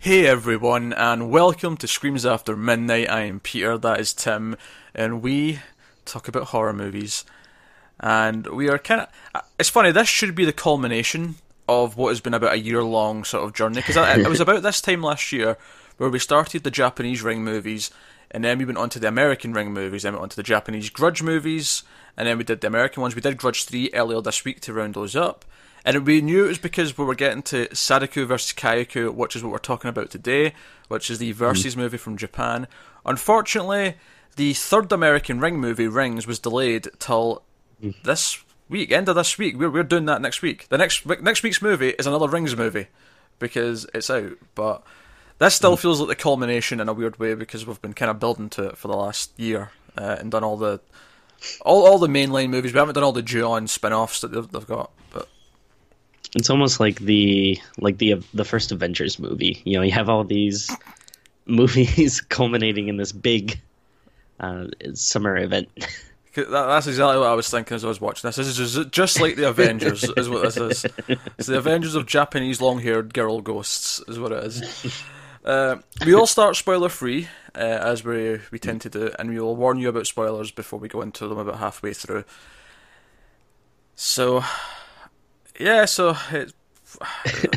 Hey everyone, and welcome to Screams After Midnight. I am Peter, that is Tim, and we talk about horror movies. And we are kind of. It's funny, this should be the culmination of what has been about a year long sort of journey, because it was about this time last year where we started the Japanese Ring movies, and then we went on to the American Ring movies, then we went on to the Japanese Grudge movies, and then we did the American ones. We did Grudge 3 earlier this week to round those up. And we knew it was because we were getting to Sadako versus Kayako, which is what we're talking about today, which is the Versus mm. movie from Japan. Unfortunately, the third American Ring movie, Rings, was delayed till mm. this week, end of this week. We're, we're doing that next week. The next next week's movie is another Rings movie because it's out. But this still mm. feels like the culmination in a weird way because we've been kind of building to it for the last year uh, and done all the all all the mainline movies. We haven't done all the Ju-on spin-offs that they've, they've got, but it's almost like the like the the first Avengers movie. You know, you have all these movies culminating in this big uh, summer event. That's exactly what I was thinking as I was watching this. This is just, like the Avengers, is what this is. It's the Avengers of Japanese long-haired girl ghosts, is what it is. Uh, we all start spoiler free, uh, as we we tend to do, and we will warn you about spoilers before we go into them about halfway through. So, yeah, so it,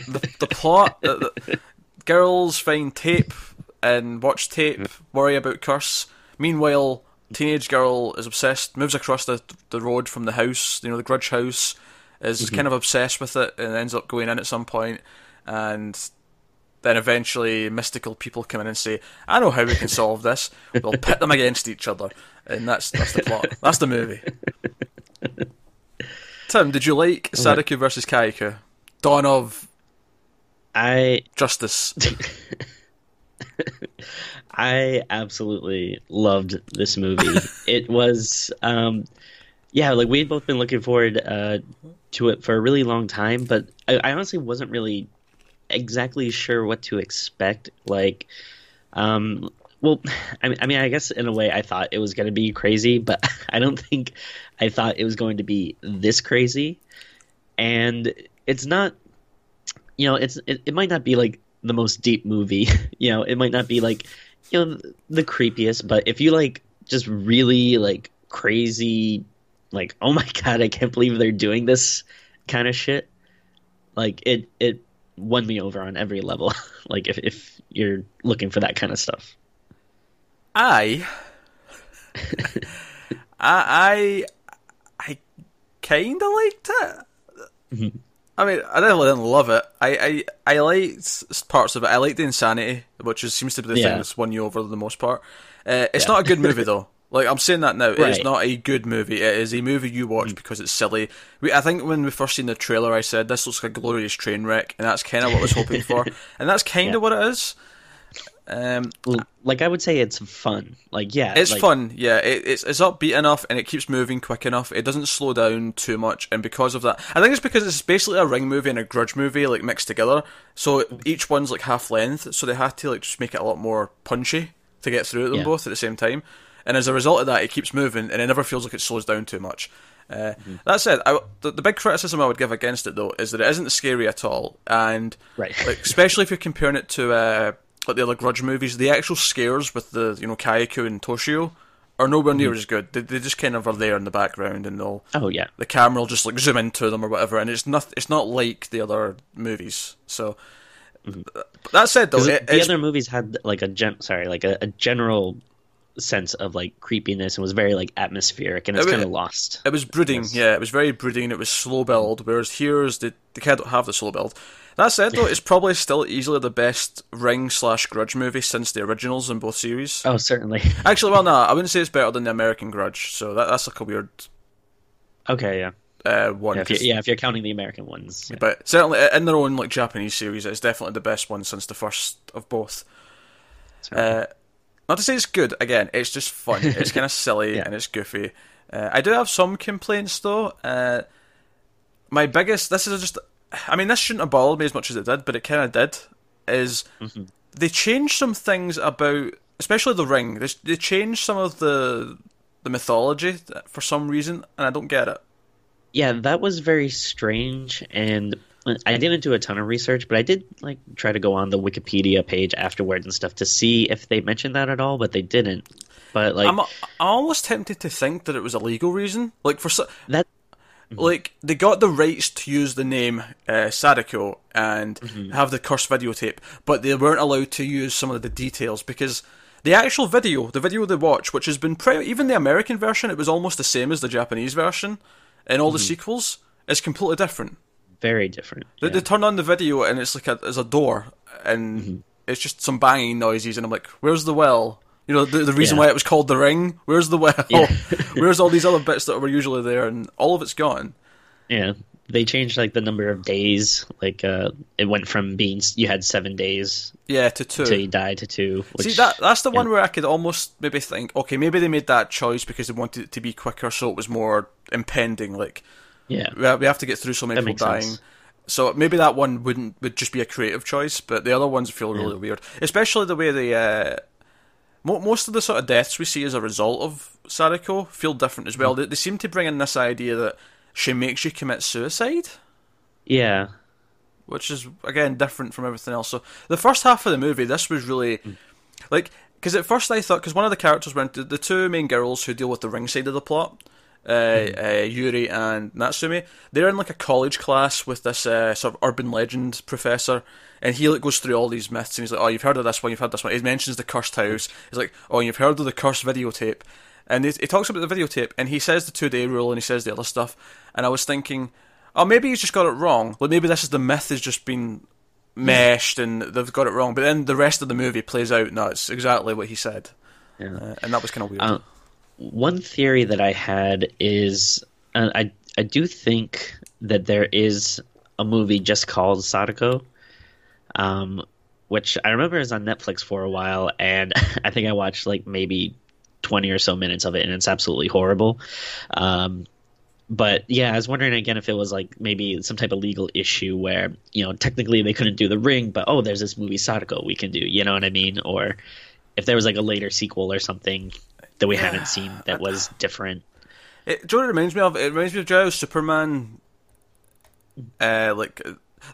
the, the plot: the, the girls find tape and watch tape, worry about curse. Meanwhile, teenage girl is obsessed, moves across the the road from the house, you know, the grudge house, is mm-hmm. kind of obsessed with it and ends up going in at some point, and then eventually mystical people come in and say, "I know how we can solve this. We'll pit them against each other," and that's that's the plot. That's the movie. Tim, did you like Sadako versus Kayako? Dawn of I Justice. I absolutely loved this movie. it was um yeah, like we had both been looking forward uh, to it for a really long time, but I, I honestly wasn't really exactly sure what to expect. Like, um, well, I mean, I mean, I guess in a way, I thought it was going to be crazy, but I don't think I thought it was going to be this crazy. And it's not, you know, it's it, it might not be like the most deep movie, you know, it might not be like, you know, the creepiest, but if you like just really like crazy, like, oh my god, I can't believe they're doing this kind of shit, like it it won me over on every level. like if if you're looking for that kind of stuff. I, I, I, I kind of liked it. Mm-hmm. I mean, I definitely didn't love it. I, I, I liked parts of it. I liked the insanity, which is, seems to be the yeah. thing that's won you over the most part. Uh, it's yeah. not a good movie though. Like I'm saying that now, right. it is not a good movie. It is a movie you watch mm. because it's silly. We, I think when we first seen the trailer, I said this looks like a glorious train wreck, and that's kind of what I was hoping for, and that's kind of yeah. what it is. Um, like I would say, it's fun. Like yeah, it's like... fun. Yeah, it, it's it's upbeat enough, and it keeps moving quick enough. It doesn't slow down too much, and because of that, I think it's because it's basically a ring movie and a grudge movie like mixed together. So each one's like half length, so they had to like just make it a lot more punchy to get through them yeah. both at the same time and as a result of that, it keeps moving, and it never feels like it slows down too much. Uh, mm-hmm. That said, I, the, the, big criticism I would give against it though is that it isn't scary at all, and right. like, especially if you're comparing it to uh, like the other Grudge movies, the actual scares with the you know Kayako and Toshio are nowhere near mm-hmm. as good. They, they just kind of are there in the background, and they'll oh yeah, the camera will just like zoom into them or whatever, and it's not it's not like the other movies. So. Mm-hmm. That said, though, it, the other movies had like a gen- sorry, like a, a general sense of like creepiness and was very like atmospheric and it's it kind of lost. It was brooding, yes. yeah. It was very brooding. It was slow build, whereas here's the the kind don't have the slow build. That said, though, it's probably still easily the best Ring slash Grudge movie since the originals in both series. Oh, certainly. Actually, well, no, I wouldn't say it's better than the American Grudge. So that, that's like a weird. Okay, yeah. Uh, one. Yeah if, yeah if, you're counting the American ones. Yeah. But certainly in their own like Japanese series, it's definitely the best one since the first of both. Uh, not to say it's good. Again, it's just fun. It's kind of silly yeah. and it's goofy. Uh, I do have some complaints though. Uh, my biggest. This is just. I mean, this shouldn't have bothered me as much as it did, but it kind of did. Is mm-hmm. they changed some things about, especially the ring. They they changed some of the the mythology for some reason, and I don't get it. Yeah, that was very strange, and I didn't do a ton of research, but I did like try to go on the Wikipedia page afterwards and stuff to see if they mentioned that at all, but they didn't. But like I'm, I'm almost tempted to think that it was a legal reason. Like for so, that, like they got the rights to use the name uh, Sadako and Mm-hmm. have the cursed videotape, but they weren't allowed to use some of the details because the actual video, the video they watch, which has been pretty, even the American version, it was almost the same as the Japanese version, and all the Mm-hmm. sequels is completely different. Very different. They, yeah. they turn on the video and it's like a, there's a door and Mm-hmm. it's just some banging noises, and I'm like, where's the well? You know, the, the reason Yeah. why it was called the ring. Where's the well? Yeah. where's all these other bits that were usually there, and all of it's gone. Yeah, they changed like the number of days. Like uh, it went from being you had seven days Yeah, to two. till you died to two. Which, See that that's the yeah. one where I could almost maybe think, okay, maybe they made that choice because they wanted it to be quicker, so it was more impending. Like yeah, we have, to get through so many That people dying. sense. So maybe that one wouldn't would just be a creative choice, but the other ones feel really weird, especially the way they. Uh, mo- most of the sort of deaths we see as a result of Sadako feel different as well. They, they seem to bring in this idea that she makes you commit suicide. yeah, which is again different from everything else. So the first half of the movie, this was really like because at first I thought because one of the characters went the two main girls who deal with the ring side of the plot. Uh, uh, Yuri and Natsumi, they're in like a college class with this uh, sort of urban legend professor, and he like goes through all these myths, and he's like, "Oh, you've heard of this one, you've heard this one." He mentions the cursed house. He's like, "Oh, you've heard of the cursed videotape," and he, he talks about the videotape, and he says the two day rule, and he says the other stuff, and I was thinking, oh, maybe he's just got it wrong. Like maybe this is the myth has just been meshed and they've got it wrong. But then the rest of the movie plays out. No, it's exactly what he said, yeah. uh, and that was kind of weird. Uh, one theory that I had is uh, I I do think that there is a movie just called Sadako, um, which I remember is on Netflix for a while, and I think I watched like maybe twenty or so minutes of it, and it's absolutely horrible. Um, but yeah, I was wondering again if it was like maybe some type of legal issue where you know technically they couldn't do the ring, but oh, there's this movie Sadako we can do. You know what I mean? Or if there was like a later sequel or something that we haven't seen that was different. It, do you know what it reminds me of? It reminds me of do you know how Superman. Uh, like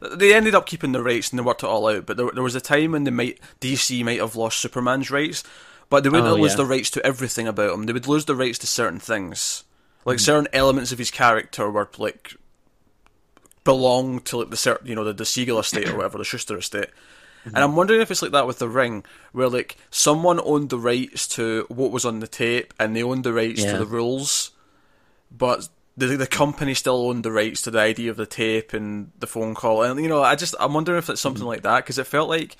they ended up keeping the rights and they worked it all out. But there, there was a time when they might DC might have lost Superman's rights, but they wouldn't Oh, lose yeah. the rights to everything about him. They would lose the rights to certain things, like certain elements of his character were like belong to like the certain you know the, the Siegel estate or whatever the Shuster estate. And I'm wondering if it's like that with the ring, where like someone owned the rights to what was on the tape, and they owned the rights to the rules, but the the company still owned the rights to the idea of the tape and the phone call. And you know, I just I'm wondering if it's something Mm-hmm. like that because it felt like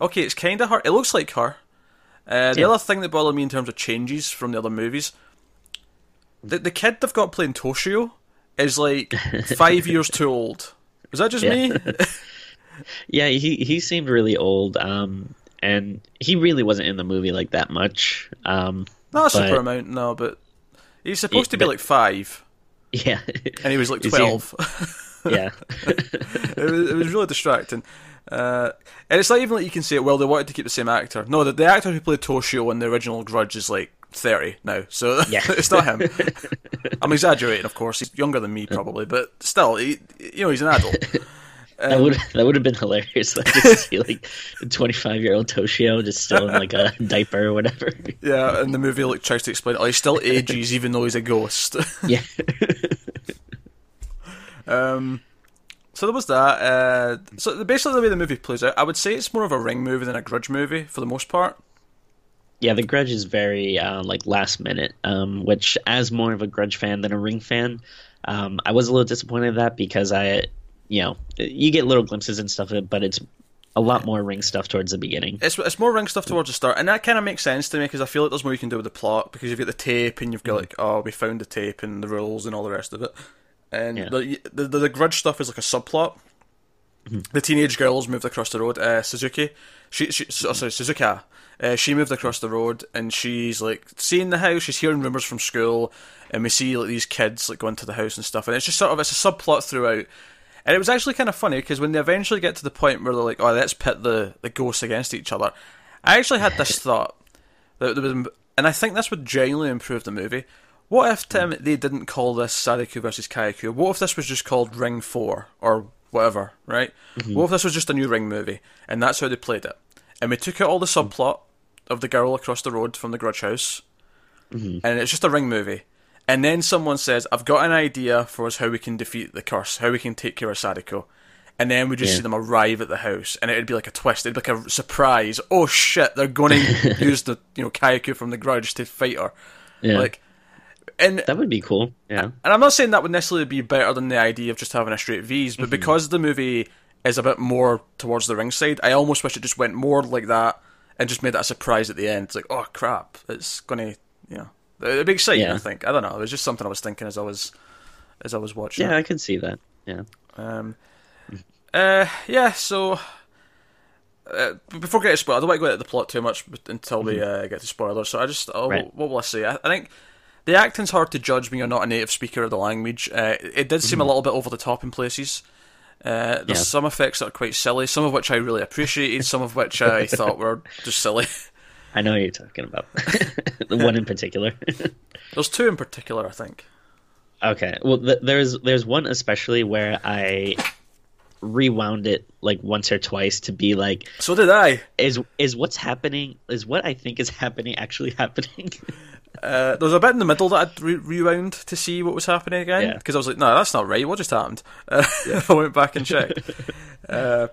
okay, it's kind of her. It looks like her. Uh, the Yeah. other thing that bothered me in terms of changes from the other movies, the the kid they've got playing Toshio is like five years too old. Is that just Yeah. me? Yeah, he he seemed really old, um, and he really wasn't in the movie like that much. Um, Not a super amount, no, but he's supposed to be but- like five, Yeah, and he was like he- twelve. yeah, it, was, it was really distracting. Uh, and it's not even like you can say, well, they wanted to keep the same actor. No, the, the actor who played Toshio in the original Grudge is like 30 now, so Yeah. it's not him. I'm exaggerating, of course. He's younger than me, probably, but still, he, you know, he's an adult. That would that would have been hilarious. Like to see like a twenty five year old Toshio just still in like a diaper or whatever. Yeah, and the movie like tries to explain, oh, he still ages even though he's a ghost. Yeah, Um, so there was that. Uh, so basically, the way the movie plays out, I would say it's more of a Ring movie than a Grudge movie for the most part. yeah. The Grudge is very uh, like last minute, um, which as more of a Grudge fan than a Ring fan, um, I was a little disappointed in that because I, you know, you get little glimpses and stuff, but it's a lot more Ring stuff towards the beginning. It's it's more Ring stuff towards the start, and that kind of makes sense to me because I feel like there's more you can do with the plot because you've got the tape and you've got like oh we found the tape and the rules and all the rest of it, and Yeah. the, the the Grudge stuff is like a subplot. The teenage girls moved across the road. Uh, Suzuki, she, she oh, sorry Suzuka. Uh, she moved across the road and she's like seeing the house. She's hearing rumors from school, and we see like these kids like going to the house and stuff. And it's just sort of it's a subplot throughout. And it was actually kind of funny because when they eventually get to the point where they're like, "Oh, let's pit the the ghosts against each other," I actually had this thought that there was, and I think this would genuinely improve the movie. What if Tim hmm. they didn't call this Sadako versus Kayako? What if this was just called Ring Four or whatever, right? Mm-hmm. What if this was just a new Ring movie, and that's how they played it, and we took out all the hmm. subplot of the girl across the road from the Grudge House, mm-hmm. and it's just a Ring movie, and then someone says, "I've got an idea for us how we can defeat the curse, how we can take care of Sadako." And then we just Yeah. see them arrive at the house, and it'd be like a twist. It'd be like a surprise. Oh shit! They're going to use the you know Kayako from the Grudge to fight her. Yeah. Like, and that would be cool. Yeah. and I'm not saying that would necessarily be better than the idea of just having a straight V's, Mm-hmm. but because the movie is a bit more towards the ring side, I almost wish it just went more like that and just made that a surprise at the end. It's like, oh crap, it's gonna, you know, it'd be exciting. Yeah. I think. I don't know. It was just something I was thinking as I was as I was watching. Yeah, it. I can see that. Yeah. Um, uh, yeah. So. Uh, before getting spoiled, I don't want to go into the plot too much until we uh, get to spoilers. So I just, oh, Mm-hmm. Right. what will I say? I, I think the acting's hard to judge when you're not a native speaker of the language. Uh, it did seem a little bit over the top in places. Uh, there's Mm-hmm. Yeah. some effects that are quite silly, some of which I really appreciated, some of which I thought were just silly. I know what you're talking about. the one in particular. There's two in particular, I think. okay. Well, th- there's there's one especially where I rewound it like once or twice to be like So did I. is is what's happening is what I think is happening actually happening? Uh, there was a bit in the middle that I re- rewound to see what was happening again Yeah. because I was like, no, that's not right. What just happened? Uh, I went back and checked. uh,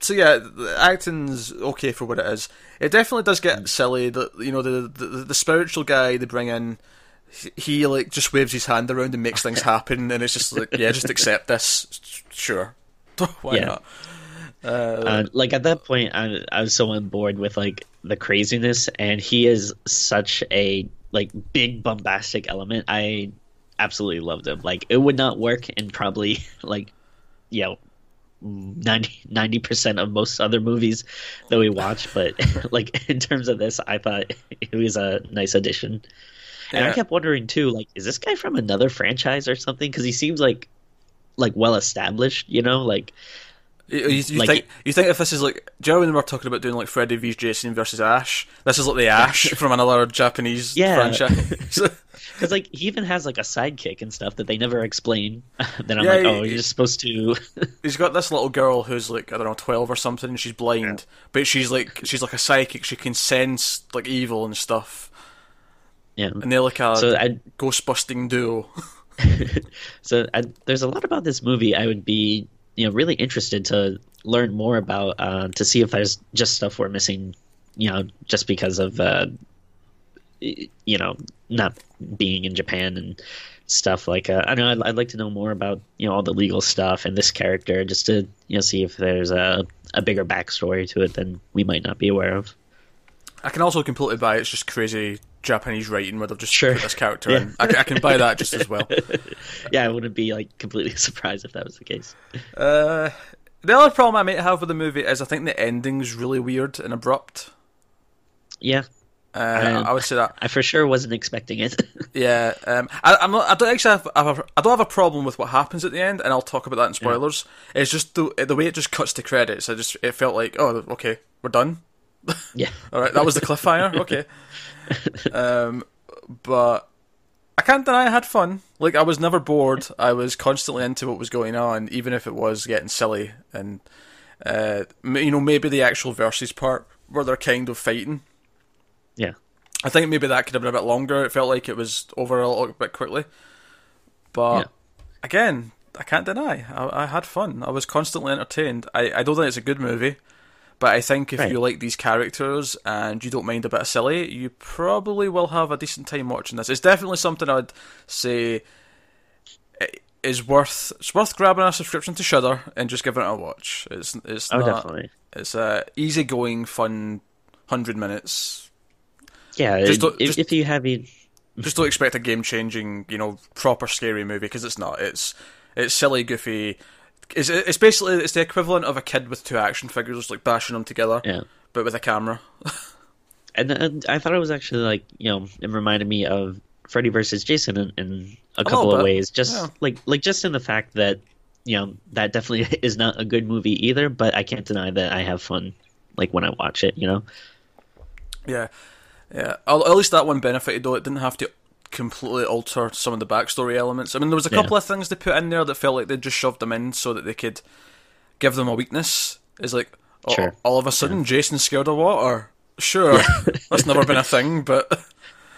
so yeah, the acting's okay for what it is. It definitely does get silly. That you know the, the the spiritual guy they bring in, he, he like just waves his hand around and makes things happen, and it's just like yeah, just accept this, sure, why Yeah. not? uh, like at that point, I, I was so on board with like the craziness, and he is such a like big bombastic element. I absolutely loved him. Like it would not work in probably like you know 90 percent of most other movies that we watch, but like in terms of this, I thought it was a nice addition. And I kept wondering too, like, is this guy from another franchise or something? Because he seems like like well established, you know, like. You, you, Like- think you think if this is like, do you know when we were talking about doing like Freddy vs Jason versus Ash? This is like the Ash from another Japanese Yeah. franchise. Because like he even has like a sidekick and stuff that they never explain. then I'm Yeah, like, he- oh, you're supposed to. He's got this little girl who's like I don't know twelve or something, and she's blind, but she's like she's like a psychic. She can sense like evil and stuff, yeah. and they're like a So I, ghost busting duo. so I, there's a lot about this movie I would be, you know, really interested to learn more about uh, to see if there's just stuff we're missing, you know, just because of, uh, you know, not being in Japan and stuff like. Uh, I know I'd, I'd like to know more about you know all the legal stuff and this character just to you know see if there's a a bigger backstory to it than we might not be aware of. I can also completely buy it's just crazy Japanese writing where they've just Sure. put this character Yeah. in. I, I can buy that just as well. Yeah, I wouldn't be like completely surprised if that was the case. Uh, the other problem I might have with the movie is I think the ending's really weird and abrupt. Yeah, Uh, I would say that. I for sure wasn't expecting it. Yeah, um, I, I'm not. I don't actually have, have a, I don't have a problem with what happens at the end, and I'll talk about that in spoilers. It's just the the way it just cuts to credits. I just it felt like, oh, okay, we're done. Yeah, All right, that was the cliffhanger. Okay, um, but I can't deny I had fun. Like I was never bored. I was constantly into what was going on, even if it was getting silly. And uh, you know, maybe the actual verses part where they're kind of fighting. yeah. I think maybe that could have been a bit longer. It felt like it was over a little bit quickly. But Yeah. again, I can't deny I, I had fun. I was constantly entertained. I, I don't think it's a good movie, but I think if Right. you like these characters and you don't mind a bit of silly, you probably will have a decent time watching this. It's definitely something I'd say is worth it's worth grabbing a subscription to Shudder and just giving it a watch. It's it's Oh, not definitely. it's a easygoing, fun hundred minutes. Yeah, Just if, just- if you have e- just don't expect a game changing, you know, proper scary movie because it's not. It's it's silly, goofy. It's it's basically it's the equivalent of a kid with two action figures just like bashing them together, yeah. but with a camera. And, and I thought it was actually like you know it reminded me of Freddy versus Jason in, in a couple little of ways. Just yeah. like like just in the fact that you know that definitely is not a good movie either. But I can't deny that I have fun like when I watch it. You know. yeah, yeah. At least that one benefited though. It didn't have to completely alter some of the backstory elements. I mean, there was a Yeah. couple of things they put in there that felt like they just shoved them in so that they could give them a weakness. Is like, oh, Sure. all of a sudden, Jason's scared of water. Sure, that's never been a thing, but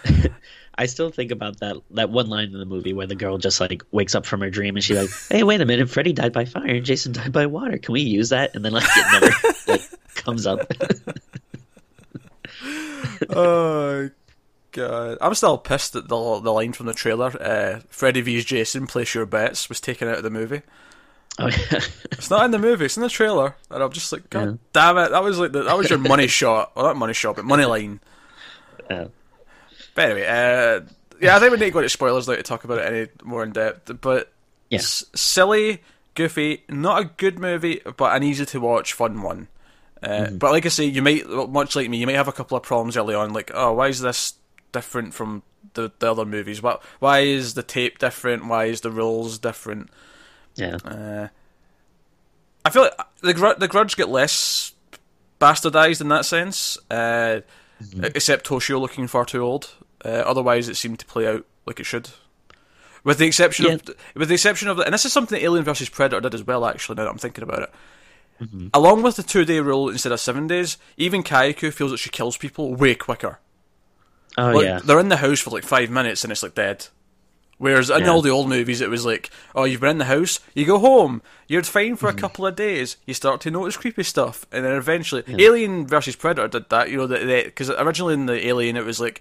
I still think about that that one line in the movie where the girl just like wakes up from her dream and she's like, "Hey, wait a minute! Freddy died by fire and Jason died by water. Can we use that?" And then like it never like comes up. oh god, I'm still pissed that the the line from the trailer, uh, "Freddy vs Jason, place your bets," was taken out of the movie. oh yeah, It's not in the movie; it's in the trailer, and I'm just like, God Yeah. damn it! That was like the, that was your money shot, well, not money shot, but money line. Uh, But anyway, uh, yeah, I think we need to go into spoilers now to talk about it any more in depth. But Yeah. s- silly, goofy, not a good movie, but an easy to watch, fun one. Uh, Mm-hmm. But like I say, you might, much like me, you might have a couple of problems early on, like, oh, why is this different from the, the other movies? What, why is the tape different? Why is the rules different? yeah, Uh, I feel like the Gr- the Grudge get less bastardized in that sense, uh, except Toshio looking far too old. Uh, otherwise, it seemed to play out like it should. With the exception of, with the exception of, and this is something that Alien vs Predator did as well. Actually, now that I'm thinking about it, along with the two day rule instead of seven days, even Kayako feels that she kills people way quicker. Oh Like, yeah, they're in the house for like five minutes and it's like dead. Whereas in Yeah. all the old movies, it was like, oh, you've been in the house, you go home, you're fine for Mm-hmm. a couple of days, you start to notice creepy stuff, and then eventually, Alien versus Predator did that. You know, because originally in the Alien, it was like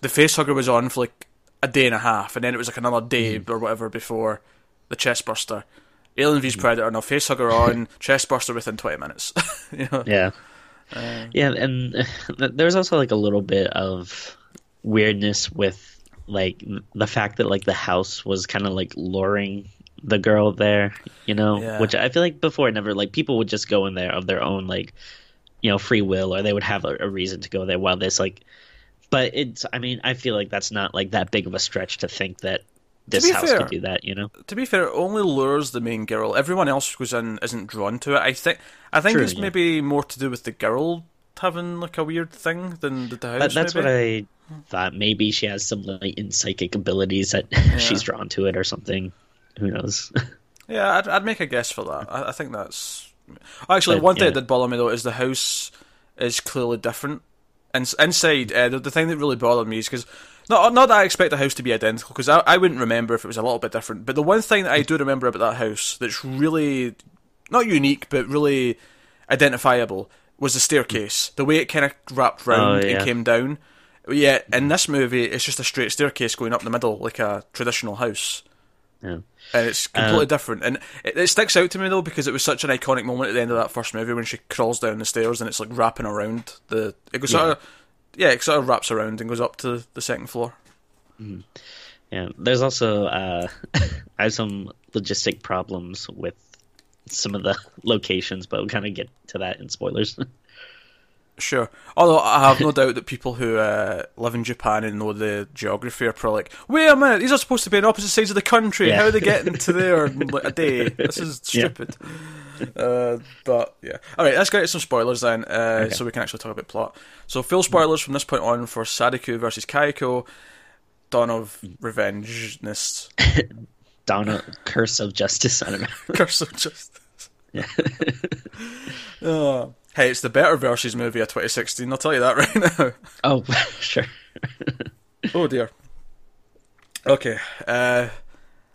the face hugger was on for like a day and a half, and then it was like another day Mm-hmm. or whatever before the chest burster. Alien vs Mm-hmm. Predator, no face hugger on, chest burster within twenty minutes. you know? yeah, Uh, yeah, and uh, there's also like a little bit of weirdness with like the fact that like the house was kind of like luring the girl there, you know, Yeah. which I feel like before never like people would just go in there of their own like you know free will or they would have a, a reason to go there while this like but it's I mean I feel like that's not like that big of a stretch to think that this house fair- could do that, you know. to be fair, it only lures the main girl. Everyone else who goes in isn't drawn to it. I think I think True, it's yeah. maybe more to do with the girl having like a weird thing than the, house. That, that's maybe. what I thought. Maybe she has some like in psychic abilities that she's drawn to it or something. Who knows? Yeah, I'd, I'd make a guess for that. I, I think that's actually But, one thing yeah. that did bother me though is the house is clearly different. And inside, uh, the, the thing that really bothered me is because not not that I expect the house to be identical because I, I wouldn't remember if it was a little bit different. But the one thing that I do remember about that house that's really not unique but really identifiable was the staircase. The way it kind of wrapped round Oh, yeah. and came down. Yeah, in this movie, it's just a straight staircase going up the middle like a traditional house yeah. and it's completely Uh, different. And it, it sticks out to me though because it was such an iconic moment at the end of that first movie when she crawls down the stairs and it's like wrapping around the. It goes sort of, yeah, it sort of wraps around and goes up to the second floor. Yeah, there's also uh, I have some logistic problems with some of the locations, but we'll kind of get to that in spoilers. Sure. Although I have no doubt that people who uh, live in Japan and know the geography are probably like, wait a minute, these are supposed to be on opposite sides of the country. Yeah. How are they getting to there in like a day? This is Yeah. stupid. Uh, but yeah. All right, let's get to some spoilers then, uh, Okay. so we can actually talk about plot. So full spoilers from this point on for Sadako versus Kayako, Dawn of Revengeness, Donna, Curse of Justice. I don't know. Curse of Justice. Yeah. Oh. Hey, it's the better versus movie of 2016. I'll tell you that right now. oh, sure. Oh dear. Okay. Uh,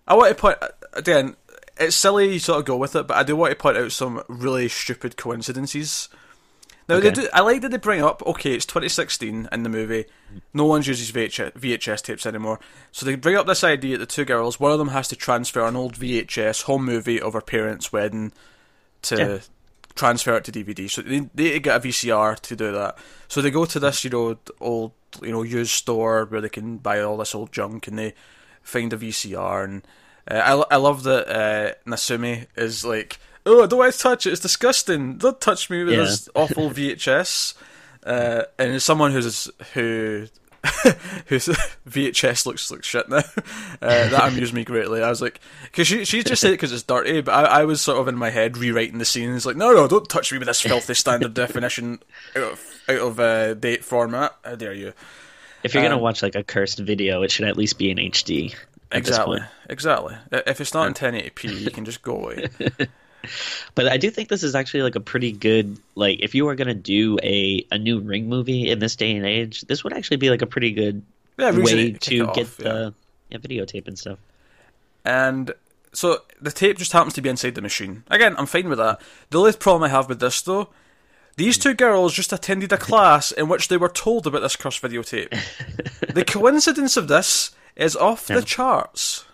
I want to point again. It's silly you sort of go with it, but I do want to point out some really stupid coincidences. Now they Okay. do. I like that they bring up. Okay, it's 2016 in the movie. No one uses VHS, VHS tapes anymore, so they bring up this idea that the two girls, one of them has to transfer an old VHS home movie of her parents' wedding to Yeah. transfer it to DVD. So they they need to get a VCR to do that. So they go to this, you know, old, you know, used store where they can buy all this old junk, and they find a VCR. And uh, I I love that uh, Nasumi is like, oh, don't want to touch it. It's disgusting. Don't touch me with Yeah. this awful VHS. Uh, and as someone who's who whose VHS looks like shit now. Uh, that amused me greatly. I was like, because she she just said it because it's dirty, but I, I was sort of in my head rewriting the scenes. Like, no, no, don't touch me with this filthy standard definition out of out of uh, date format. How dare you? If you're Um, gonna watch like a cursed video, it should at least be in HD. at this Exactly, point. exactly. If it's not in 1080p, you can just go away. But I do think this is actually like a pretty good like if you were gonna do a a new Ring movie in this day and age, this would actually be like a pretty good Yeah, way to get yeah. the yeah, videotape and stuff. And so the tape just happens to be inside the machine. Again, I'm fine with that. The only problem I have with this though, these two girls just attended a class in which they were told about this cursed videotape. the coincidence of this is off the charts.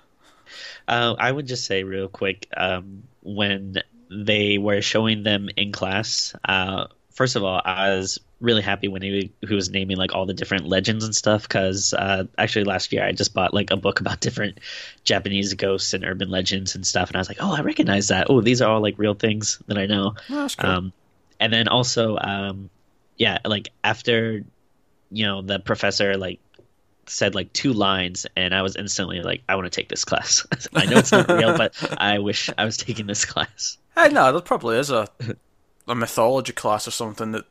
Uh, I would just say real quick um, when they were showing them in class. Uh, first of all, I was really happy when he, he was naming like all the different legends and stuff. Because uh, actually, last year I just bought like a book about different Japanese ghosts and urban legends and stuff, and I was like, oh, I recognize that. Oh, these are all like real things that I know. Oh, that's cool. Um, and then also, um, yeah, like after you know the professor like said like two lines, and I was instantly like, I want to take this class. I know it's not real, but I wish I was taking this class. Hey, no, there probably is a a mythology class or something that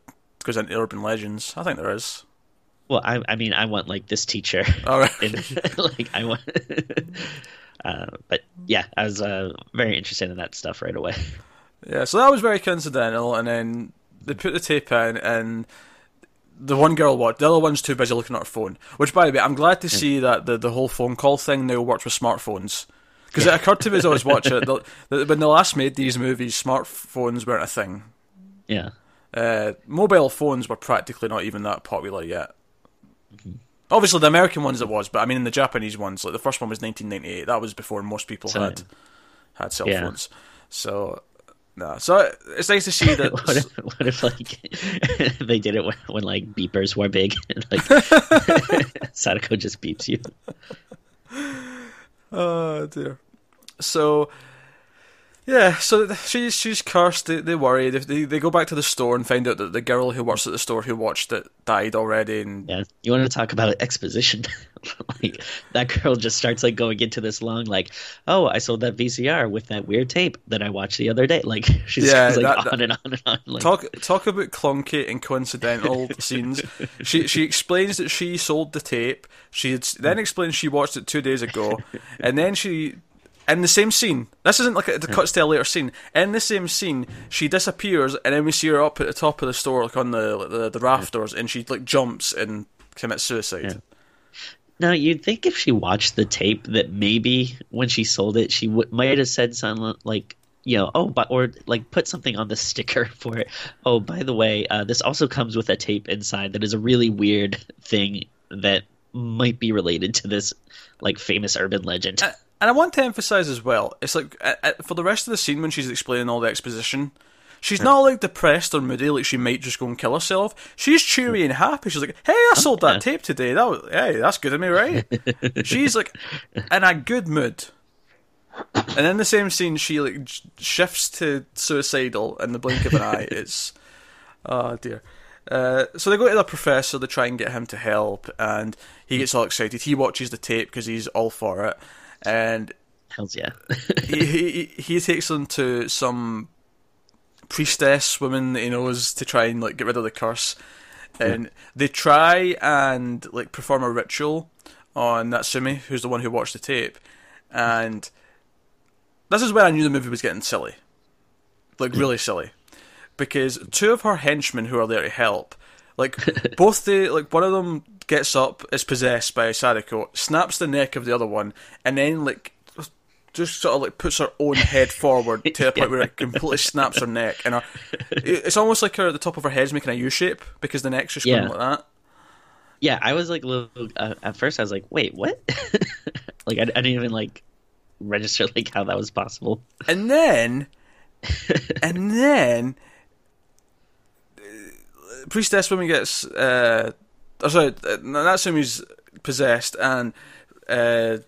goes into urban legends. I think there is. Well, I, I mean, I want like this teacher. All right. in, like I want. uh, but yeah, I was uh, very interested in that stuff right away. Yeah, so that was very coincidental, and then they put the tape in, and the one girl watched. The other one's too busy looking at her phone. Which, by the way, I'm glad to see that the, the whole phone call thing now works with smartphones. Because it occurred to me as I was watching it, the, when they last made these movies, smartphones weren't a thing. Yeah. Uh, mobile phones were practically not even that popular yet. Obviously, the American ones it was, but I mean, in the Japanese ones, like the first one was 1998. That was before most people So- had had cell Yeah. phones. So, no. So it's nice to see that. what if, what if like they did it when, when like beepers were big and like Sadako just beeps you Oh dear. So, yeah. So she's she's cursed. They, they worry. They, they go back to the store and find out that the girl who works at the store who watched it died already. And yeah you want to talk about exposition like that girl just starts like going into this long like oh I sold that VCR with that weird tape that I watched the other day like she's Yeah, just, like that- on and on and on like talk talk about clunky and coincidental scenes. She she explains that she sold the tape. She had, then mm. explains she watched it two days ago, and then she. In the same scene, this isn't like a, the cuts to a later scene. In the same scene, she disappears, and then we see her up at the top of the store, like on the the, the rafters, and she like jumps and commits suicide. Yeah. Now you'd think if she watched the tape that maybe when she sold it she w- might have said something like you know oh but or like put something on the sticker for it. Oh by the way, uh, this also comes with a tape inside that is a really weird thing that might be related to this like famous urban legend. Uh, And I want to emphasize as well, it's like uh, uh, for the rest of the scene when she's explaining all the exposition, she's not like depressed or moody, like she might just go and kill herself. She's cheery and happy. She's like, "Hey, I sold that tape today. That was, hey, that's good of me, right?" she's like in a good mood. And in the same scene, she like shifts to suicidal in the blink of an eye. It's oh dear. Uh, so they go to the professor. They try and get him to help, and he gets all excited. He watches the tape because he's all for it, and Hells yeah. he, he he takes them to some priestess woman that he knows to try and like get rid of the curse, and they try and like perform a ritual on Natsumi, who's the one who watched the tape, and this is where I knew the movie was getting silly, like really silly, because two of her henchmen who are there to help, like both the like one of them gets up is possessed by a Sadako, snaps the neck of the other one, and then like just sort of like puts her own head forward to the point where it completely snaps her neck, and her, it's almost like her the top of her head's making a U shape because the neck's just Yeah. going like that. yeah, I was like a little, uh, at first I was like, "Wait, what?" like I, I didn't even like register like how that was possible. And then, and then, priestess woman gets. Uh, oh, sorry, uh, Natsumi's possessed, and uh,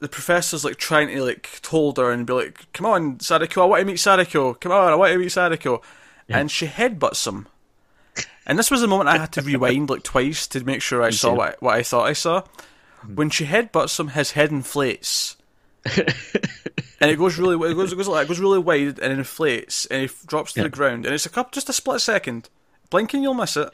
the professor's like trying to like hold her and be like, "Come on, Sadako, I want to meet Sadako. Come on, I want to meet Sadako," and she headbutts him. And this was the moment I had to rewind like twice to make sure I saw what I, what I thought I saw. When she headbutts him, his head inflates and it goes really it goes it goes like it goes really wide and inflates and it drops to Yeah. the ground and it's a couple just a split second. Blink and you'll miss it.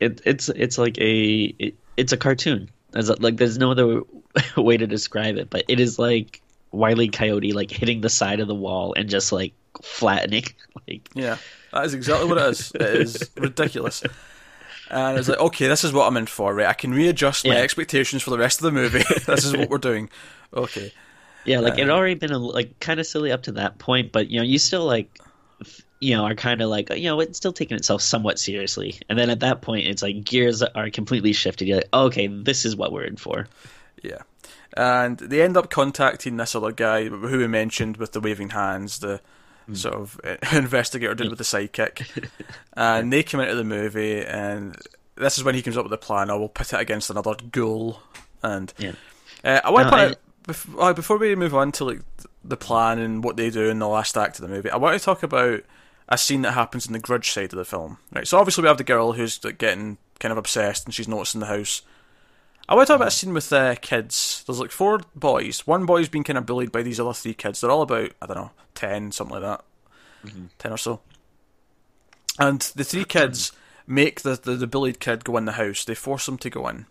It, it's it's like a it, it's a cartoon. As a, like there's no other way to describe it, but it is like Wiley Coyote like hitting the side of the wall and just like flattening. Like Yeah, that is exactly what it is. It is ridiculous. And it's like, okay, this is what I'm in for, right? I can readjust my Yeah. expectations for the rest of the movie. this is what we're doing. Okay. yeah, like it Uh, had already been a, like kind of silly up to that point, but you know you still like f- you know are kind of like you know it's still taking itself somewhat seriously, and then at that point it's like gears are completely shifted. You're like, okay, this is what we're in for. Yeah. And they end up contacting this other guy who we mentioned with the waving hands, the sort of uh, investigator did with the sidekick. and they come into the movie, and this is when he comes up with the plan. Oh, we'll put it against another ghoul. And Yeah. uh, I want to put it, bef- uh, before we move on to like the plan and what they do in the last act of the movie, I want to talk about a scene that happens in the grudge side of the film. Right. So obviously we have the girl who's like, getting kind of obsessed, and she's noticing the house. I want to talk about a scene with uh, kids. There's like four boys. One boy's being kind of bullied by these other three kids. They're all about I don't know ten, something like that, ten or so. And the three kids make the, the the bullied kid go in the house. They force him to go in,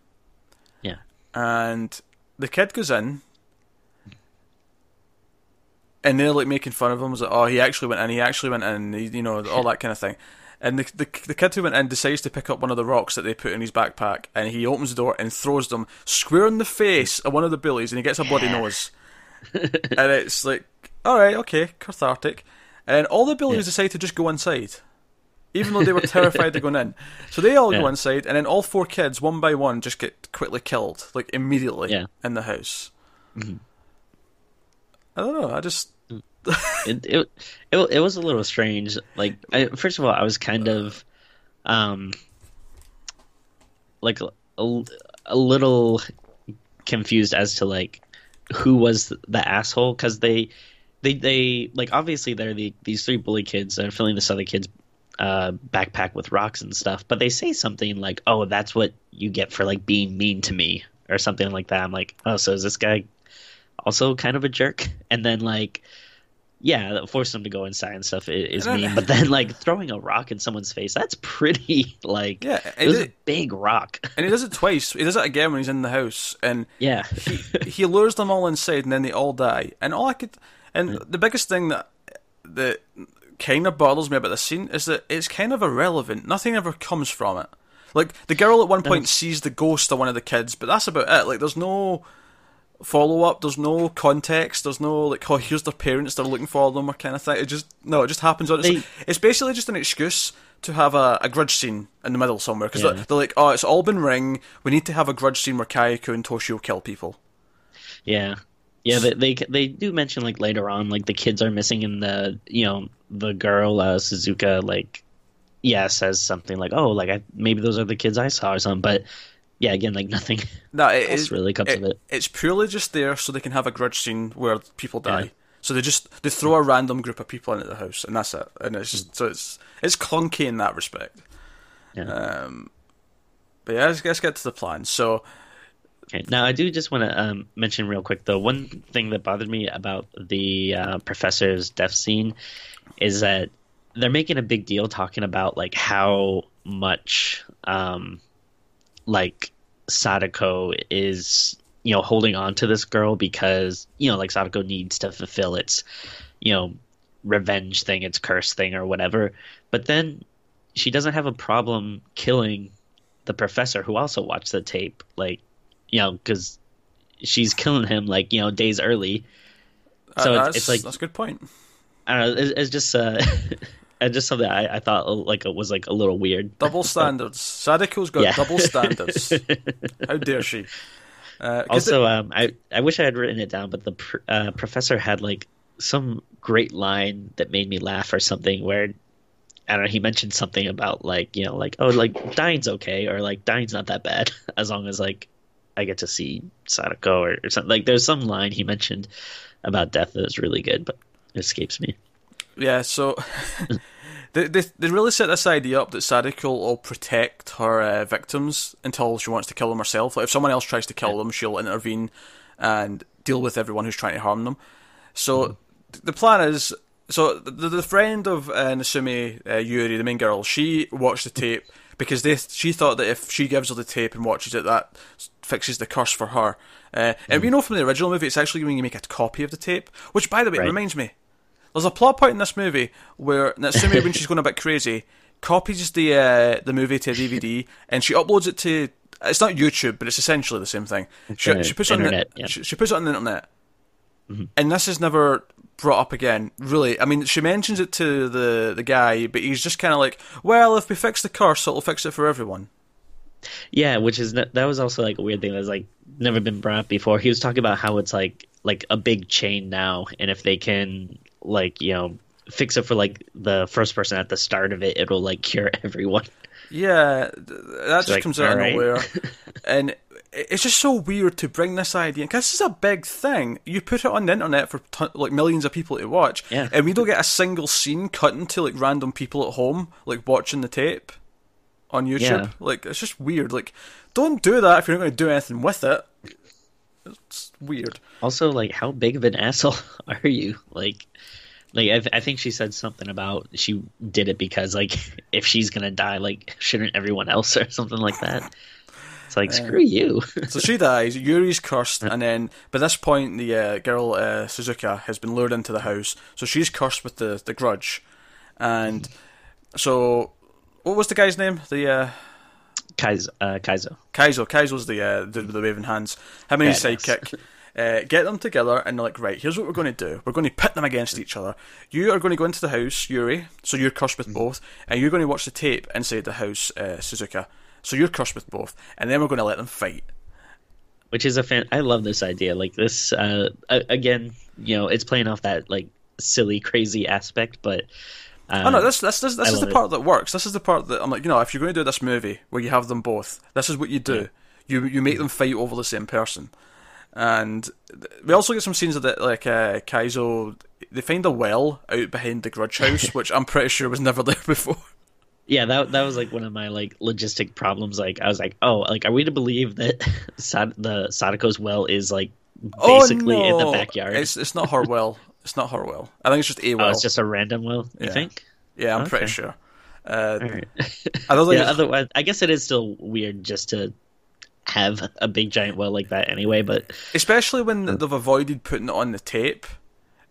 Yeah. and the kid goes in, and they're like making fun of him. Was like, oh, he actually went in. He actually went in. He, you know, all that kind of thing. And the, the the kid who went in decides to pick up one of the rocks that they put in his backpack, and he opens the door and throws them square in the face of one of the bullies, and he gets a bloody nose. and it's like, all right, okay, cathartic. And then all the bullies Yeah. decide to just go inside, even though they were terrified of going in. So they all go inside, and then all four kids, one by one, just get quickly killed, like immediately Yeah. in the house. Mm-hmm. I don't know. I just it, it it it was a little strange. Like, I, first of all, I was kind of, um, like a, a, little confused as to like who was the asshole because they, they they like obviously they're the these three bully kids that are filling this other kid's uh, backpack with rocks and stuff, but they say something like, "Oh, that's what you get for like being mean to me" or something like that. I'm like, "Oh, so is this guy also kind of a jerk?" And then like yeah, force them to go inside and stuff is mean. But then, like throwing a rock in someone's face, that's pretty like Yeah, it it was a big rock. and he does it twice. He does it again when he's in the house, and Yeah, he lures them all inside, and then they all die. And all I could, and the biggest thing that that kind of bothers me about the scene is that it's kind of irrelevant. Nothing ever comes from it. Like the girl at one point sees the ghost of one of the kids, but that's about it. Like there's no follow up. There's no context. There's no like, oh, here's their parents. They're looking for them, or kind of thing. It just no, it just happens. It's, They- it's basically just an excuse to have a, a grudge scene in the middle somewhere because Yeah. they're, they're like, oh, it's all been ring. We need to have a grudge scene where Kayako and Toshio kill people. yeah, yeah. They, they they do mention like later on, like the kids are missing, and the you know the girl uh, Suzuka like yeah says something like, oh, like I maybe those are the kids I saw or something. But yeah, again, like nothing No, it is really comes of it. It's purely just there so they can have a grudge scene where people die. Yeah. So they just they throw a random group of people into the house, and that's it. And it's just so it's it's clunky in that respect. Yeah. Um, but yeah, let's, let's get to the plan. So Okay. Now, I do just want to um, mention real quick though. One thing that bothered me about the uh, professor's death scene is that they're making a big deal talking about like how much um, like Sadako is you know holding on to this girl because you know like Sadako needs to fulfill its you know revenge thing, its curse thing or whatever. But then she doesn't have a problem killing the professor who also watched the tape like you know because she's killing him like you know days early uh, So it's- it's like- that's a good point. i don't know it's, it's just uh it's just something I, I thought uh, like it was like a little weird Double standards. Sadako's got Yeah. double standards. How dare she? Uh, also um i i wish i had written it down but the pr- uh, professor had like some great line that made me laugh or something where I don't know. He mentioned something about like you know, like oh, like dying's okay, or like dying's not that bad as long as like I get to see Sadako or, or something. Like there's some line he mentioned about death that is really good, but it escapes me. Yeah, so they, they they really set this idea up that Sadako will protect her uh, victims until she wants to kill them herself. Like if someone else tries to kill them, she'll intervene and deal with everyone who's trying to harm them. So th- the plan is so the, the friend of uh, Natsumi uh, Yuri, the main girl, she watched the tape, because they she thought that if she gives her the tape and watches it, that fixes the curse for her. Uh, And we know from the original movie, it's actually when you make a copy of the tape. Which, by the way, Right. reminds me, there's a plot point in this movie where Natsumi, when she's going a bit crazy, copies the uh, the movie to a DVD and she uploads it to. It's not YouTube, but it's essentially the same thing. She, she puts it on the, internet, yeah. she, she puts it on the internet, and this is never brought up again. Really, I mean, she mentions it to the the guy, but he's just kind of like, "Well, if we fix the curse, it'll fix it for everyone." Yeah, which is that was also like a weird thing that's like never been brought up before. He was talking about how it's like like a big chain now, and if they can like you know fix it for like the first person at the start of it, it'll like cure everyone. Yeah, th- that just like, comes out of nowhere, and it's just so weird to bring this idea. Because this is a big thing. You put it on the internet for like millions of people to watch, Yeah. and we don't get a single scene cut into like random people at home like watching the tape on YouTube. Yeah. Like it's just weird. Like, don't do that if you're not going to do anything with it. It's weird. Also, like, how big of an asshole are you? Like, like I, th- I think she said something about she did it because like if she's gonna die, like shouldn't everyone else or something like that? It's like screw you. So she dies. Yuri's cursed, and then by this point, the uh, girl uh, Suzuka has been lured into the house. So she's cursed with the the grudge, and so what was the guy's name? The Kaizo, uh, Kaizo. Kaizo. Kaizo's the uh, the, the waving hands. Him and his Badass. sidekick. Uh, get them together and they're like, right, here's what we're going to do. We're going to pit them against each other. You are going to go into the house, Yuri, so you're cursed with both, and you're going to watch the tape inside the house, uh, Suzuka, so you're cursed with both, and then we're going to let them fight. which is a fan. I love this idea. Like this, uh, again, you know, it's playing off that like silly, crazy aspect, but uh, Oh no, this this this, this is the love it. part that works. This is the part that I'm like, you know, if you're going to do this movie where you have them both, this is what you do. You you make them fight over the same person, and we also get some scenes of that, like uh, Kaizo. They find a well out behind the Grudge House, which I'm pretty sure was never there before. yeah, that that was like one of my like logistic problems. Like I was like, oh, like are we to believe that Sad- the Sadako's well is like basically oh, in the backyard? It's it's not her well. It's not her well. I think it's just a oh, well. it's just a random well. You Yeah. think? yeah, I'm pretty sure. Uh, right. I don't think yeah. Otherwise, I guess it is still weird just to have a big giant well like that anyway. But Especially when they've avoided putting it on the tape,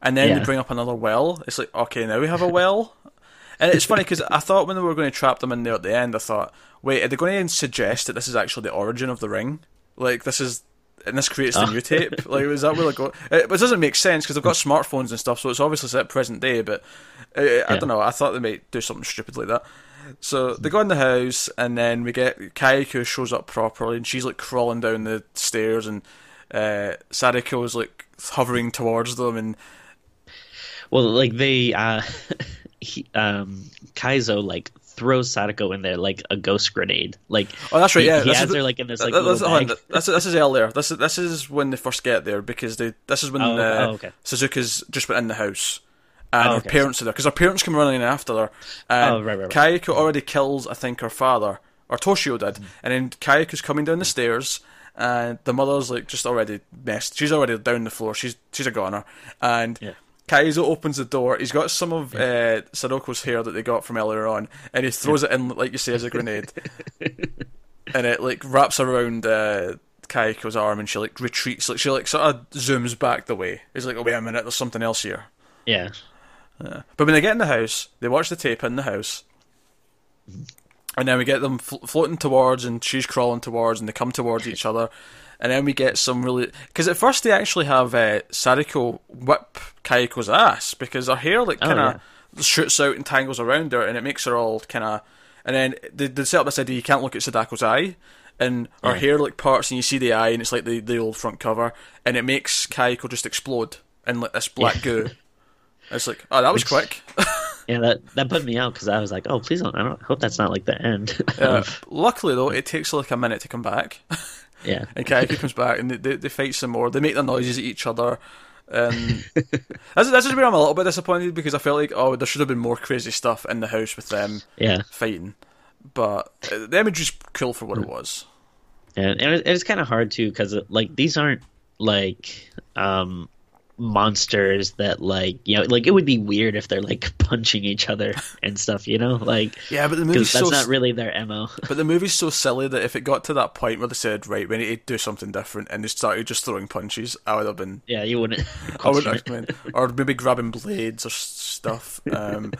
and then they bring up another well. It's like, okay, now we have a well. and it's funny because I thought when they were going to trap them in there at the end, I thought, wait, are they going to suggest that this is actually the origin of the ring? Like this is, and this creates the Oh. new tape. Like is that where they go? It, it doesn't make sense because they've got smartphones and stuff, so it's obviously set present day. But uh, I don't know. I thought they might do something stupid like that. So they go in the house, and then we get Kayako shows up properly, and she's like crawling down the stairs, and uh, Sadako is like hovering towards them, and well, like they, uh, he, um, Kaizo like throws Sadako in there like a ghost grenade. Like oh, that's right, he, yeah, he has her like in this like Th- little this, hold bag. this, this is earlier. This is this is when they first get there because they this is when Oh, uh, oh, okay. Suzuka's just been in the house. And Oh, her parents are there because her parents come running in after her. And Oh, right, right, right. Kayako already kills, I think, her father or Toshio did, Mm-hmm. and then Kayako's coming down the stairs, and the mother's like just already messed. She's already down the floor. She's she's a goner, and Yeah. Kaizo opens the door. He's got some of uh, hair that they got from earlier on, and he throws it in, like you say, as a grenade. and it like wraps around uh, Kayako's arm, and she like retreats. Like she like sort of zooms back the way. He's like, "Oh wait a minute, there's something else here." Yeah. Yeah. But when they get in the house, they watch the tape in the house, and then we get them fl- floating towards, and she's crawling towards, and they come towards each other, and then we get some really because at first they actually have uh, Sadako whip Kayako's ass because her hair like Oh, kind of shoots out and tangles around her, and it makes her all kind of, and then they, they set up this idea you can't look at Sadako's eye. And her Yeah. hair like parts, and you see the eye, and it's like the, the old front cover, and it makes Kayako just explode in like this black goo. It's like, oh, that was quick. Yeah, that that put me out because I was like, "Oh, please don't! I don't I hope that's not like the end." Of, luckily, though, it takes like a minute to come back, yeah, and Kayako comes back, and they, they, they fight some more. They make their noises at each other. Um, this, this is where I'm a little bit disappointed because I felt like, oh, there should have been more crazy stuff in the house with them yeah, fighting. But uh, image is cool for what it was. and, and it's kind of hard too because like these aren't like um monsters that like you know like it would be weird if they're like punching each other and stuff you know like Yeah, but the movie's that's so not really their mo but the movie's so silly that if it got to that point where they said, "Right, we need to do something different," and they started just throwing punches, I would have been yeah you wouldn't I would it. recommend, or maybe grabbing blades or stuff. Um,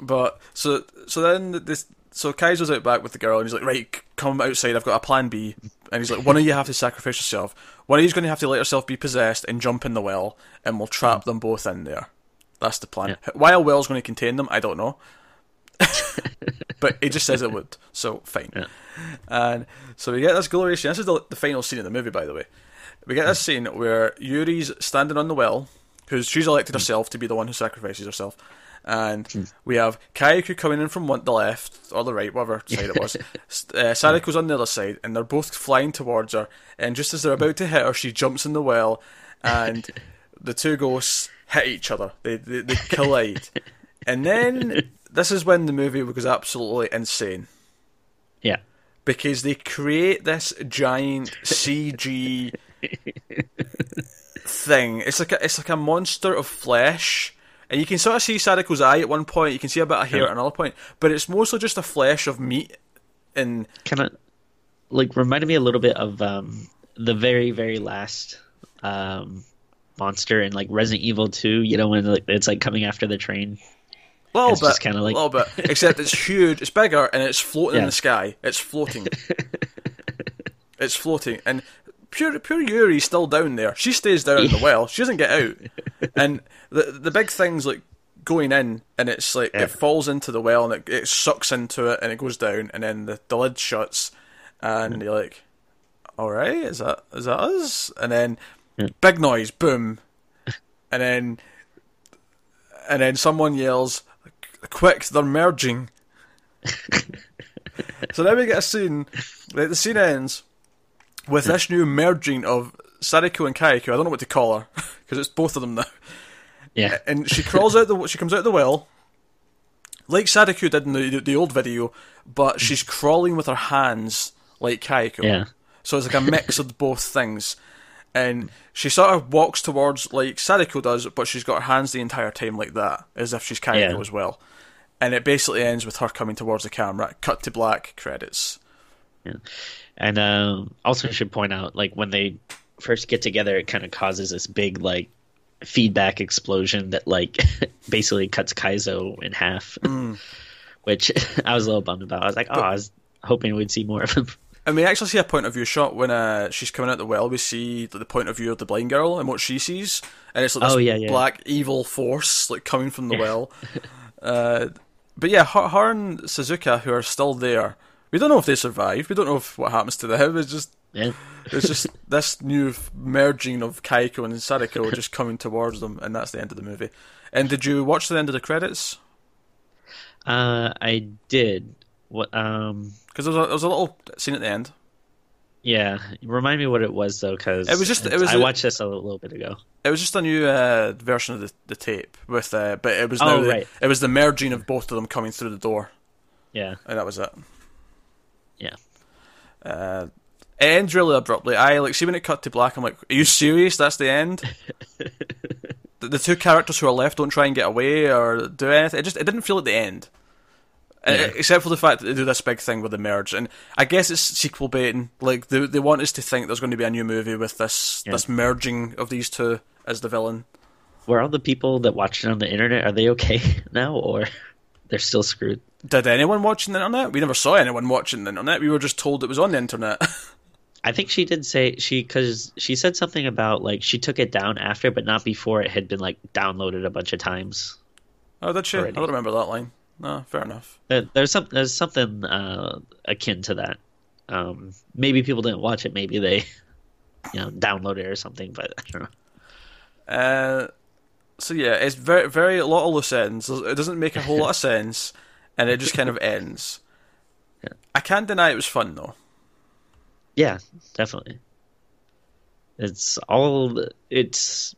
but so so then this so Kaiser's out back with the girl and he's like, right, come outside. I've got a plan B. And he's like, one of you have to sacrifice yourself. One of you's going to have to let yourself be possessed and jump in the well, and we'll trap mm. them both in there. That's the plan. Why a well's going to contain them, I don't know. but he just says it would, so fine. Yeah. And so we get this glorious scene. This is the, the final scene of the movie, by the way. We get this mm. scene where Yuri's standing on the well, because she's elected mm. herself to be the one who sacrifices herself. And we have Kayako coming in from one, the left or the right, whatever side it was. Uh, Sadako's on the other side, and they're both flying towards her. And just as they're about to hit her, she jumps in the well, and the two ghosts hit each other. They they, they collide, and then this is when the movie goes absolutely insane yeah because they create this giant CG thing. It's like a, it's like a monster of flesh, and you can sort of see Sadako's eye at one point. You can see a bit of hair Yeah. at another point, but it's mostly just a flesh of meat. And kind of like reminded me a little bit of um the very very last um monster in like Resident Evil 2 you know when like, it's like coming after the train a little It's bit, kinda like- a little bit, except it's huge, it's bigger, and it's floating in the sky. It's floating. it's floating, and pure pure Yuri's still down there. She stays down in the well. She doesn't get out, and the the big thing's like going in, and it's like Yeah. it falls into the well, and it, it sucks into it, and it goes down, and then the, the lid shuts, and you're like, all right, is that is that us? And then big noise, boom, and then and then someone yells, "Quick, they're merging!" so then we get a scene. Like the scene ends with this new merging of Sadako and Kayako. I don't know what to call her because it's both of them now. yeah And she crawls out the she comes out of the well, like Sadako did in the the old video, but mm. she's crawling with her hands like Kayako. yeah So it's like a mix of both things. And she sort of walks towards like Sadako does, but she's got her hands the entire time like that, as if she's Kayako Yeah. as well. And it basically ends with her coming towards the camera. Cut to black credits. And um also I should point out like when they first get together it kind of causes this big like feedback explosion that like basically cuts Kaizo in half which I was a little bummed about I was like oh I was hoping we'd see more of him And we actually see a point of view shot when uh, she's coming out the well. We see the point of view of the blind girl and what she sees, and it's like this Oh, yeah, yeah. black evil force like coming from the well. Uh, but yeah, her, her and Suzuka, who are still there, we don't know if they survive. We don't know if what happens to them. It's just yeah It's just this new merging of Kayako and Sadako just coming towards them, and that's the end of the movie. And did you watch the end of the credits? Uh, I did. What? Um, Because there, was a- there was a little scene at the end. yeah. Remind me what it was though, because It was just- it was I a- watched this a little bit ago. It was just a new uh, version of the, the tape with, uh, but it was Oh, the, right. it was the merging of both of them coming through the door, Yeah, and that was it. Yeah. Uh, ends really abruptly. I like see when it cut to black. I'm like, are you serious? That's the end. the, the two characters who are left don't try and get away or do anything. It just it didn't feel like the end. Yeah. except for the fact that they do this big thing with the merge, and I guess it's sequel baiting. Like they they want us to think there's going to be a new movie with this Yeah. this merging of these two as the villain. Were all the people that watched it on the internet are they okay now, or they're still screwed? Did anyone watching the internet? We never saw anyone watching the internet. We were just told it was on the internet. I think she did say she because she said something about like she took it down after, but not before it had been like downloaded a bunch of times. oh, did she? Already. I don't remember that line. No, fair enough. There, there's some there's something uh, akin to that. Um, maybe people didn't watch it. Maybe they, you know, downloaded it or something. But I don't know. Uh, so yeah, it's very, very a lot of loose ends. It doesn't make a whole lot of sense, and it just kind of ends. Yeah. I can't deny it was fun though. Yeah, definitely. It's all it's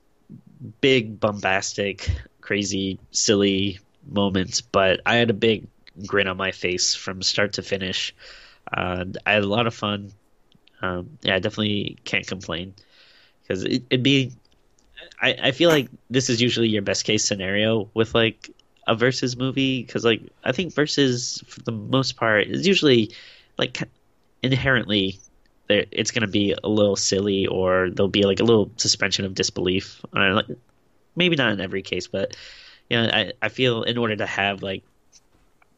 big, bombastic, crazy, silly moments, but I had a big grin on my face from start to finish. Uh, I had a lot of fun. Um, yeah, I definitely can't complain because it, it'd be. I, I feel like this is usually your best case scenario with like a versus movie because like I think versus for the most part is usually like inherently it's going to be a little silly or there'll be like a little suspension of disbelief. Uh, like maybe not in every case, but you know, I I feel in order to have like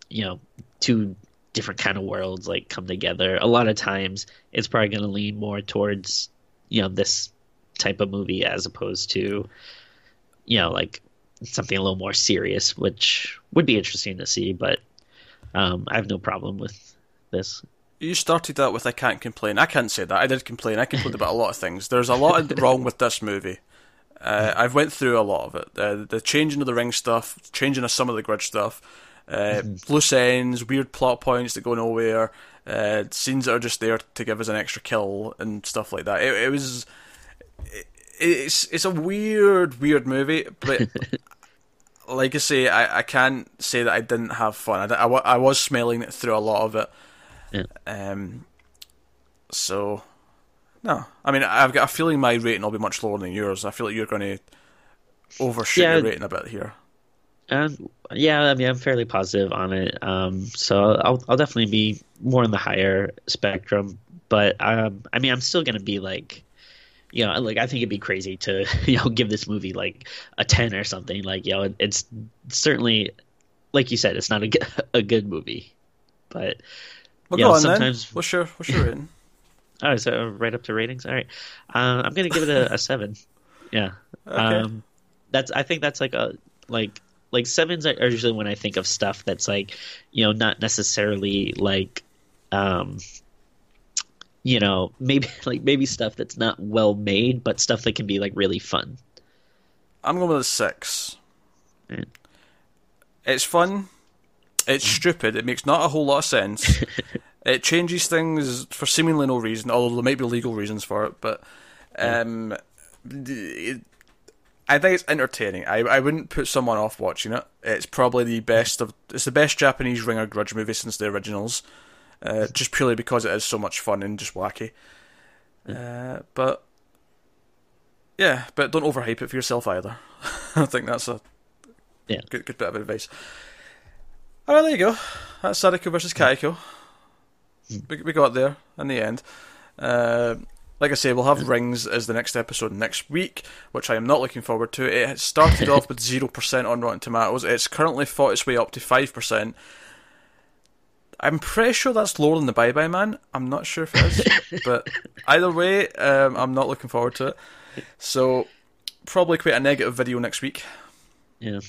you know two different kind of worlds like come together, a lot of times it's probably going to lean more towards you know this type of movie as opposed to you know like something a little more serious, which would be interesting to see. But um, I have no problem with this. You started that with "I can't complain." I can't say that. I did complain. I complained about a lot of things. There's a lot wrong with this movie. Uh, I've went through a lot of it. Uh, the changing of the ring stuff, changing of some of the grid stuff, uh, mm-hmm. loose ends, weird plot points that go nowhere, uh, scenes that are just there to give us an extra kill and stuff like that. It, it was it's it's a weird, weird movie, but like I say, I, I can't say that I didn't have fun. I, I, I was smelling it through a lot of it. Yeah. Um. So, no, I mean, I've got a feeling my rating will be much lower than yours. I feel like you're going to overshoot yeah, your rating a bit here. Um, yeah, I mean, I'm fairly positive on it. Um, so I'll I'll definitely be more in the higher spectrum. But um, I mean, I'm still going to be like you know, like I think it'd be crazy to you know give this movie like a ten or something. Like you know, it's certainly like you said, it's not a, a good movie, but well, go know, on sometimes then. what's your what's your rating? All right, so right up to ratings. All right, uh, I'm gonna give it a, a seven. Yeah, okay. um, that's I think that's like a like like sevens are usually when I think of stuff that's like you know not necessarily like um you know, maybe like maybe stuff that's not well made, but stuff that can be like really fun. I'm going with a six. Yeah. It's fun. It's mm. stupid. It makes not a whole lot of sense. it changes things for seemingly no reason, although there might be legal reasons for it. But um, it, I think it's entertaining. I I wouldn't put someone off watching it. It's probably the best of. It's the best Japanese Ringer Grudge movie since the originals uh, just purely because it is so much fun and just wacky. Uh, but yeah, but don't overhype it for yourself either. I think that's a yeah good good bit of advice. All right, there you go. That's Sadako versus Kayako. We, we got there in the end. Uh, like I say, we'll have Rings as the next episode next week, which I am not looking forward to. It started off with 0% on Rotten Tomatoes. It's currently fought its way up to 5%. I'm pretty sure that's lower than the Bye Bye Man. I'm not sure if it is, but either way, um, I'm not looking forward to it. So probably quite a negative video next week. Yeah.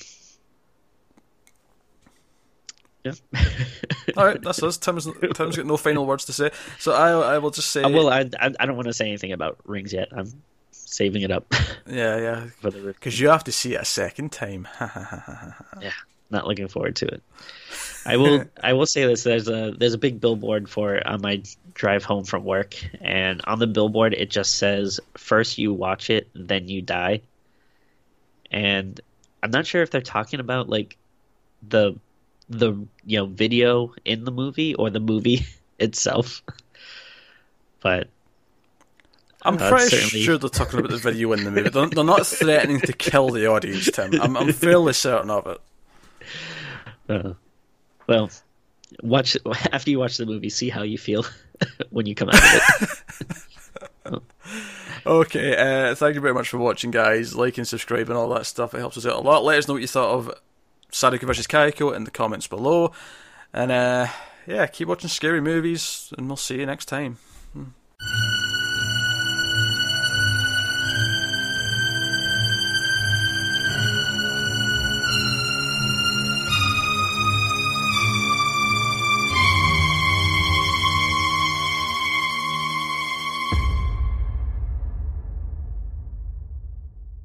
Yeah. All right, that's us. Tim's Tim's got no final words to say, so I I will just say. Well, I I don't want to say anything about rings yet. I'm saving it up. Yeah, yeah. Because you have to see it a second time. yeah, not looking forward to it. I will. I will say this: there's a there's a big billboard for it on my drive home from work, and on the billboard it just says, first you watch it, then you die." And I'm not sure if they're talking about like the the you know video in the movie or the movie itself, but I'm uh, pretty certainly... sure they're talking about the video in the movie. They're, they're not threatening to kill the audience, Tim. I'm, I'm fairly certain of it. Uh, well, watch after you watch the movie, see how you feel when you come out of it. okay, uh, thank you very much for watching, guys. Like and subscribe and all that stuff. It helps us out a lot. Let us know what you thought of Sadako vs. Kayako in the comments below. And uh, yeah, keep watching scary movies, and we'll see you next time.